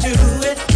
do it.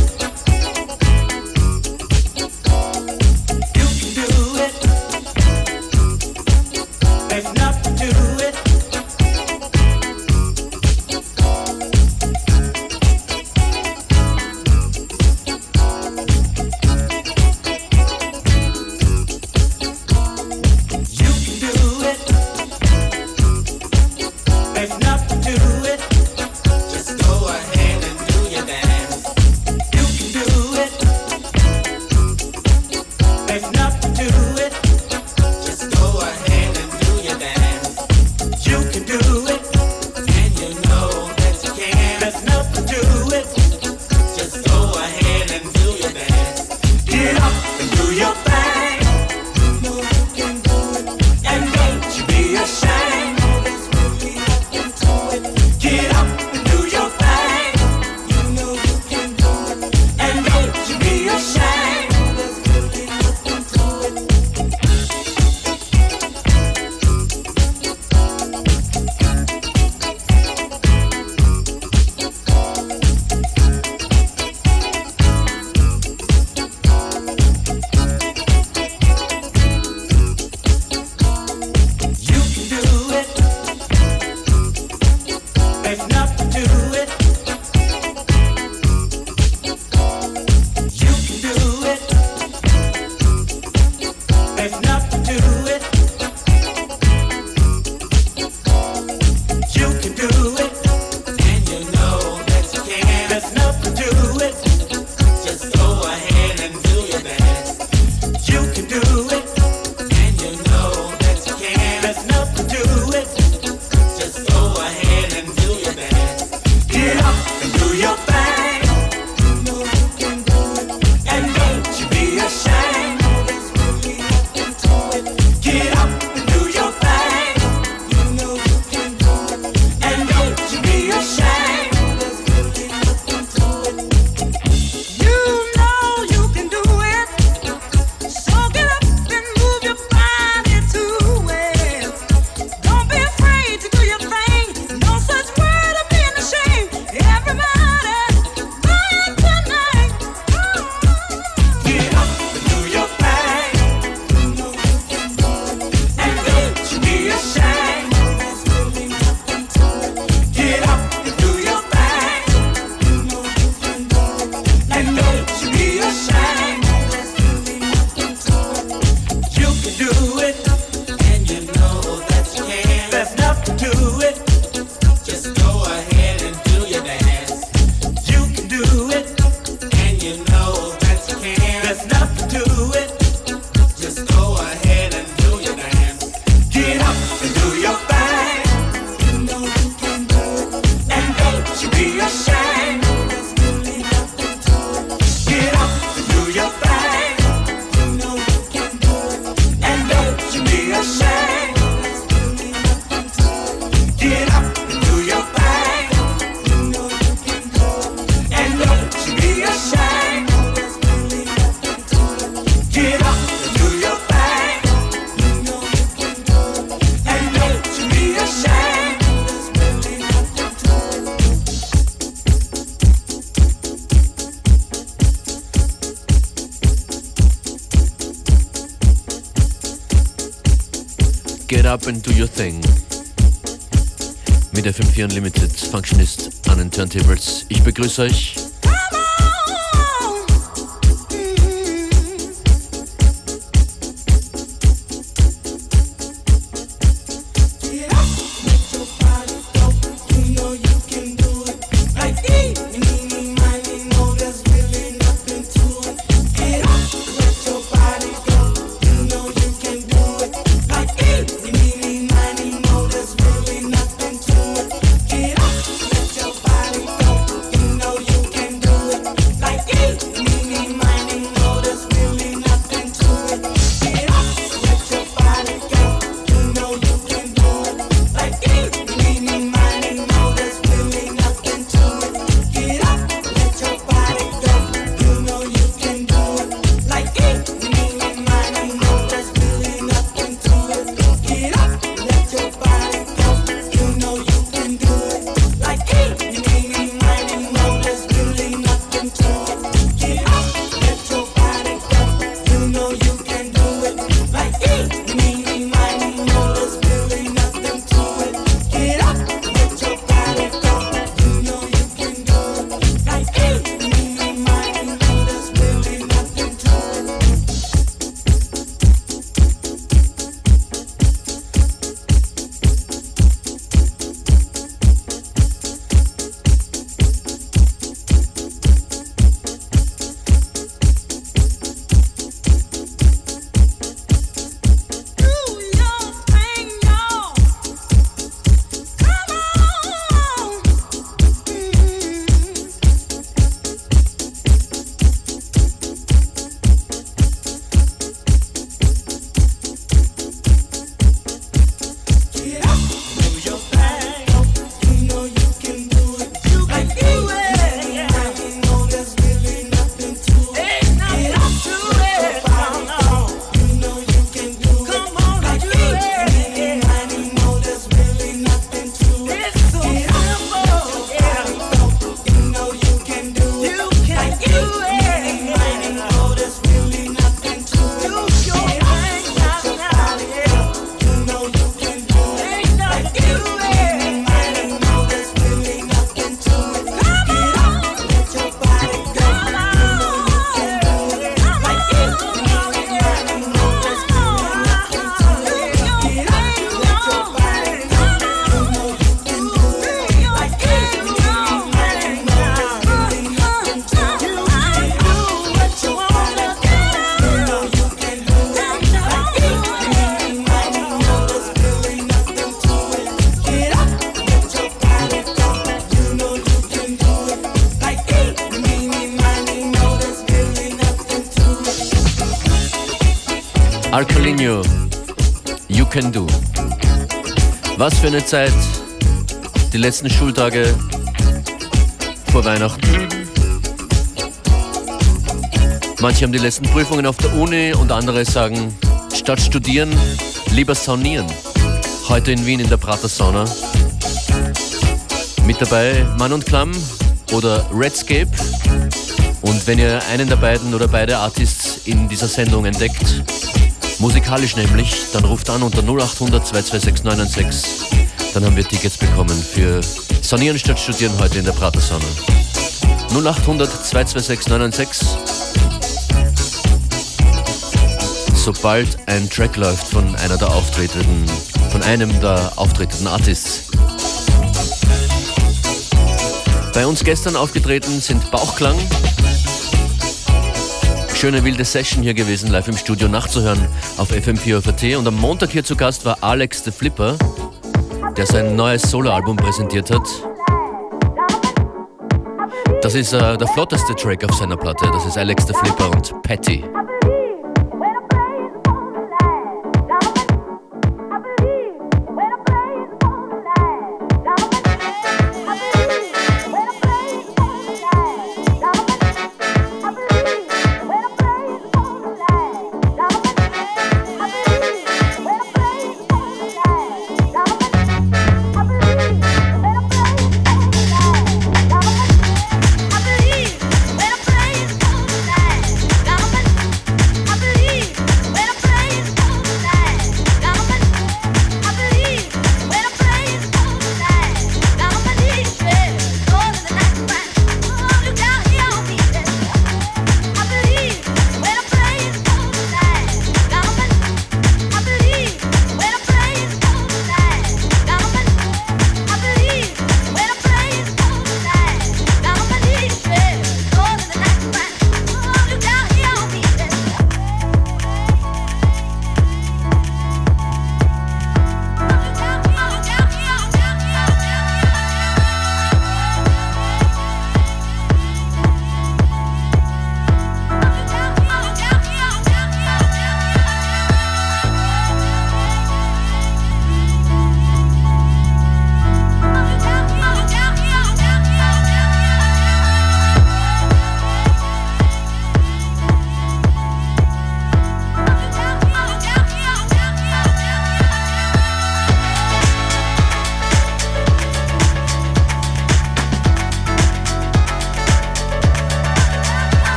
Up and Do Your Thing. Mit der 54 Unlimited Functionist an den Turntables. Ich begrüße euch Alcalino, You Can Do. Was für eine Zeit, die letzten Schultage vor Weihnachten. Manche haben die letzten Prüfungen auf der Uni und andere sagen, statt studieren, lieber saunieren. Heute in Wien in der Prater Sauna. Mit dabei Mann und Klamm oder Redscape. Und wenn ihr einen der beiden oder beide Artists in dieser Sendung entdeckt, musikalisch nämlich, dann ruft an unter 0800 226 996. Dann haben wir Tickets bekommen für Sanieren statt Studieren heute in der Prater Sauna. 0800 226 996. Sobald ein Track läuft von einer der auftretenden, von einem der auftretenden Artists. Bei uns gestern aufgetreten sind Bauchklang. Schöne wilde Session hier gewesen, live im Studio nachzuhören auf FM4 FAT. Und am Montag hier zu Gast war Alex the Flipper, der sein neues Soloalbum präsentiert hat. Das ist äh, der flotteste Track auf seiner Platte. Das ist Alex the Flipper und Patty.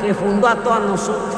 que fundó a todos nosotros.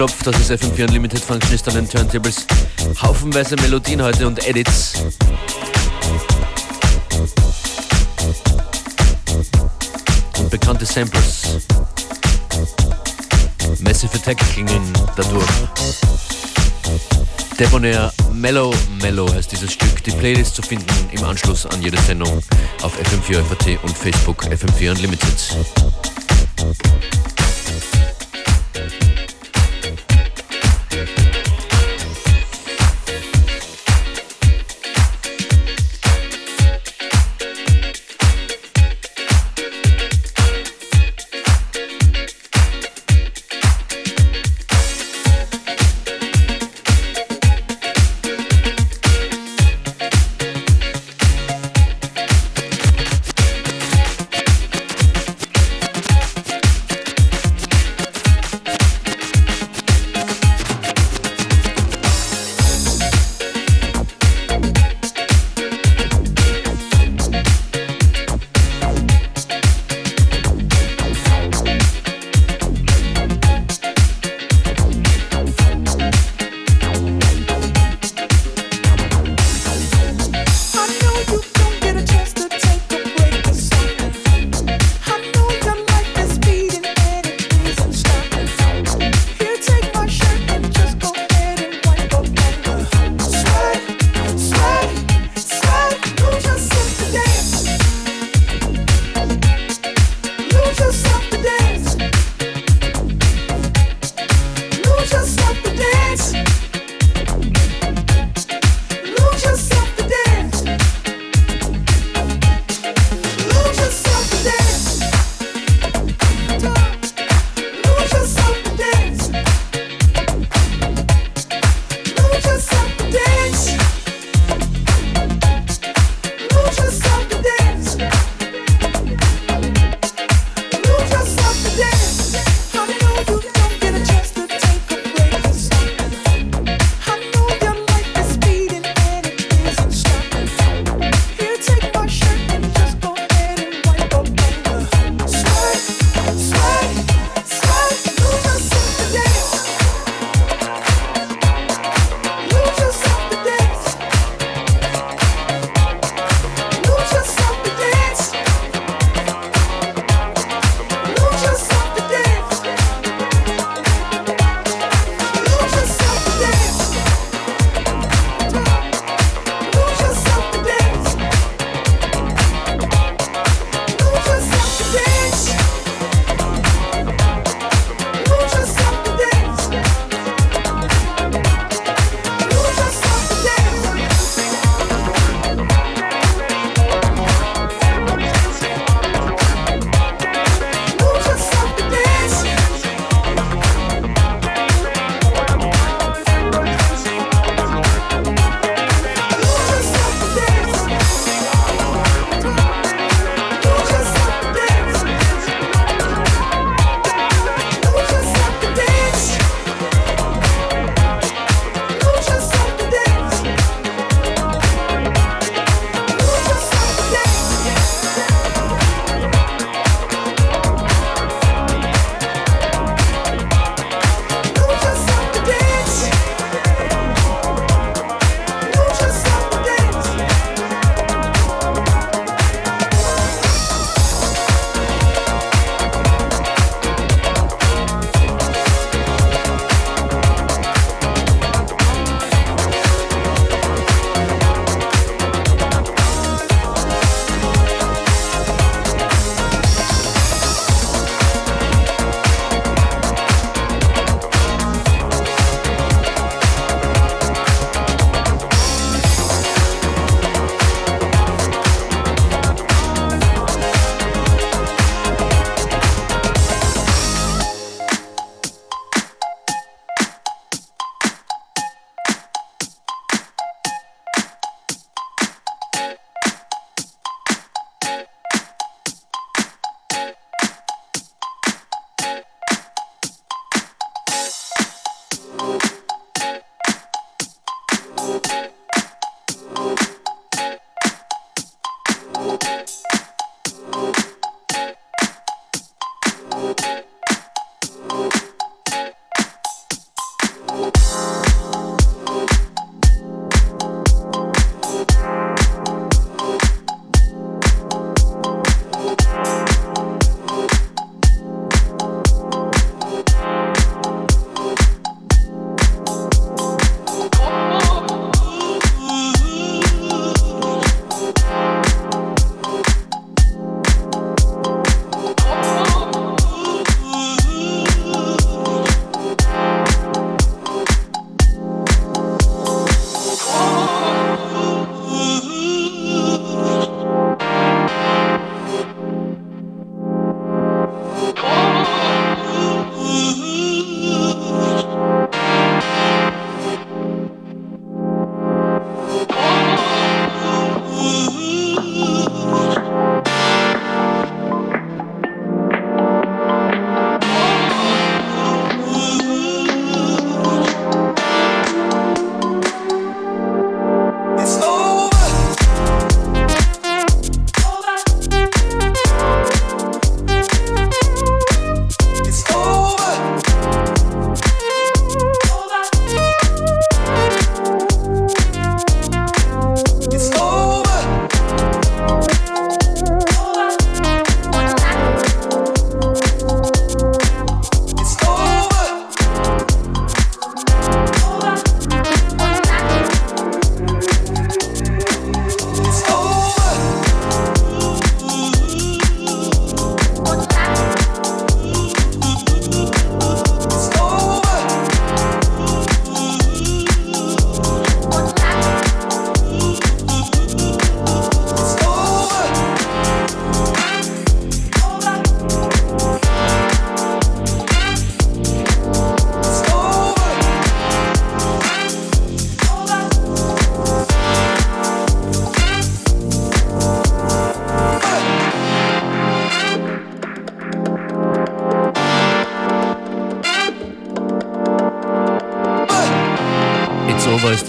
Abklopft, das ist FM4 Unlimited Functionist an den Turntables. Haufenweise Melodien heute und Edits. Und bekannte Samples. Massive Attack klingen dadurch. Debonair Mellow Mellow heißt dieses Stück. Die Playlist zu finden im Anschluss an jede Sendung auf FM4 FAT und Facebook FM4 Unlimited.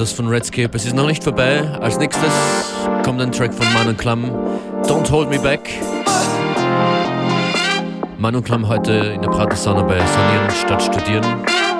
Das von Redscape. Es ist noch nicht vorbei. Als nächstes kommt ein Track von Man Klamm. Don't Hold Me Back. Man Klamm heute in der Pratersauna bei Sanieren statt Studieren.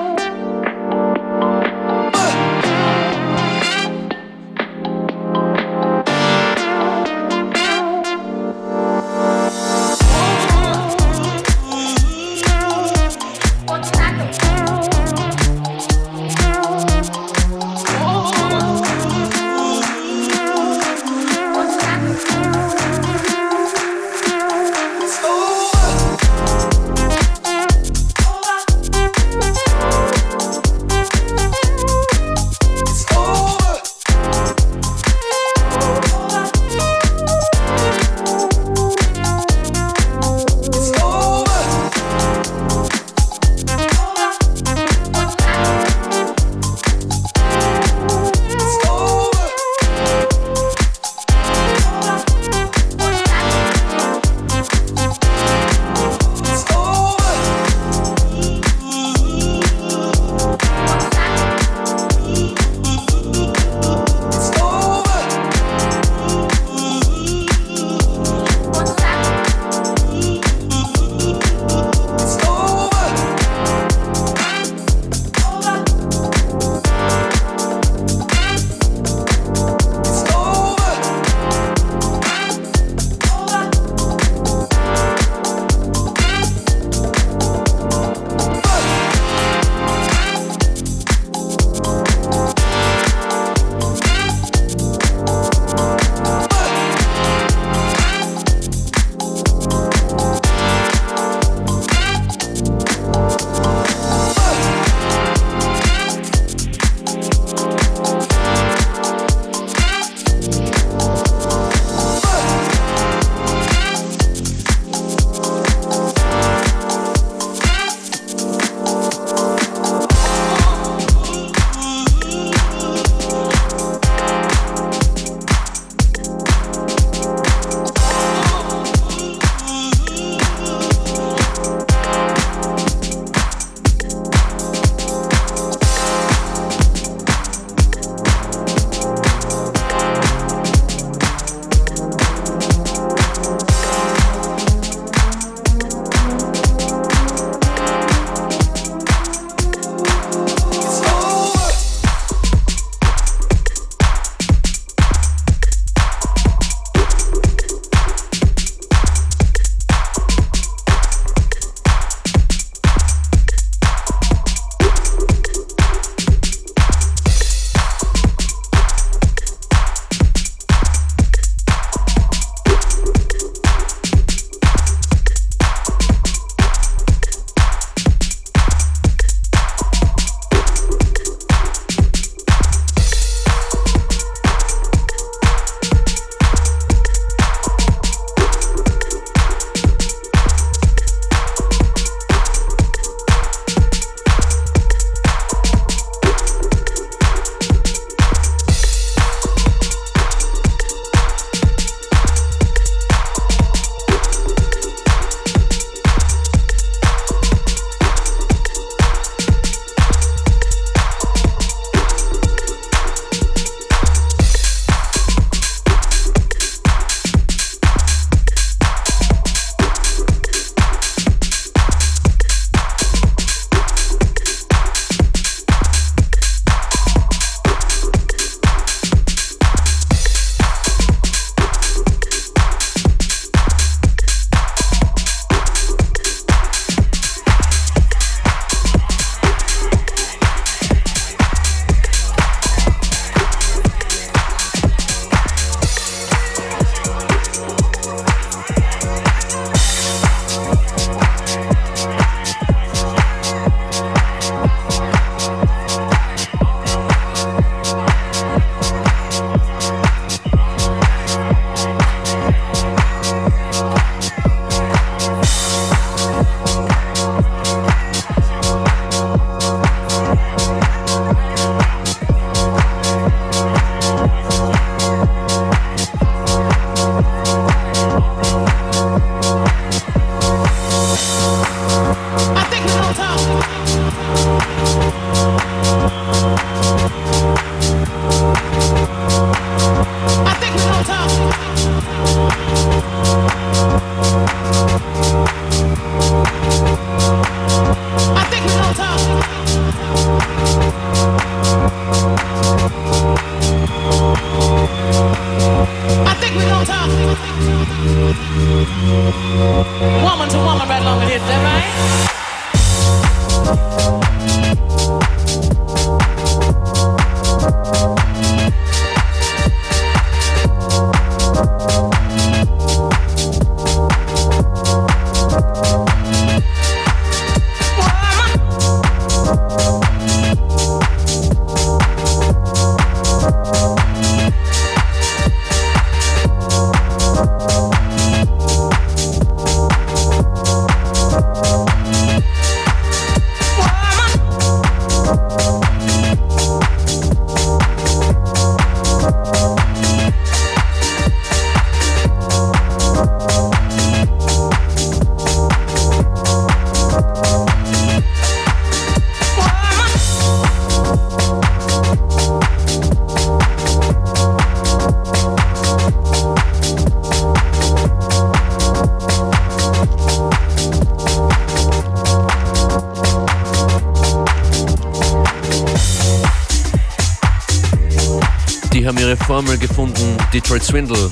Formel gefunden, Detroit Swindle.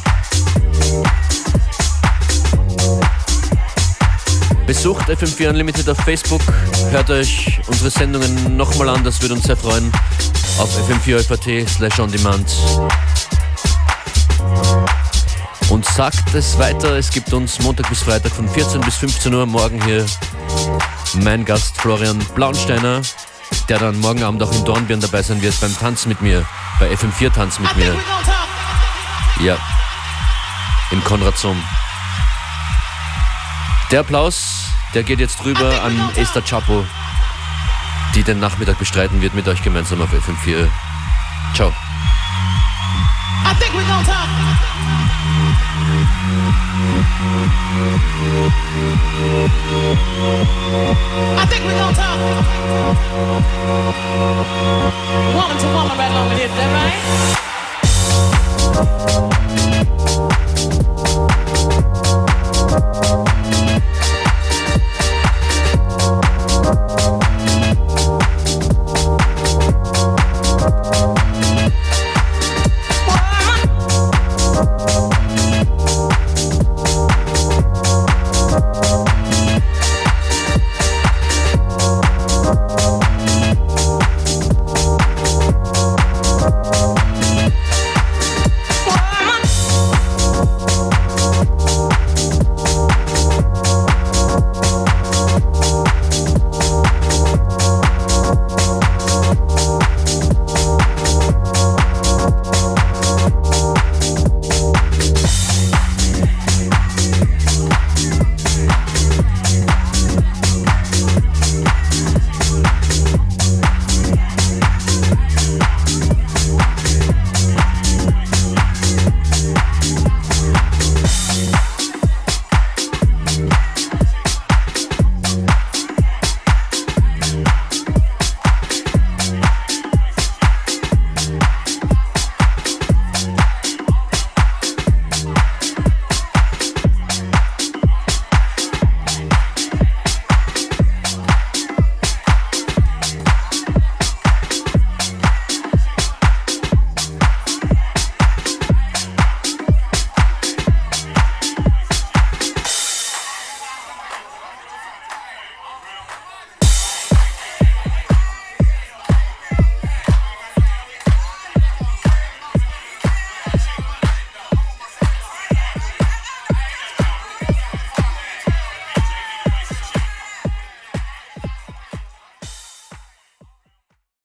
Besucht FM4 Unlimited auf Facebook, hört euch unsere Sendungen nochmal an, das würde uns sehr freuen. Auf fm4.at slash on demand. Und sagt es weiter, es gibt uns Montag bis Freitag von 14 bis 15 Uhr morgen hier mein Gast Florian Blaunsteiner, der dann morgen Abend auch in Dornbirn dabei sein wird beim Tanz mit mir, bei FM4 Tanz mit mir. Ja, im Konrad Zoom. Der Applaus, der geht jetzt rüber an Esther Chapo, die den Nachmittag bestreiten wird mit euch gemeinsam auf FM4. Ciao.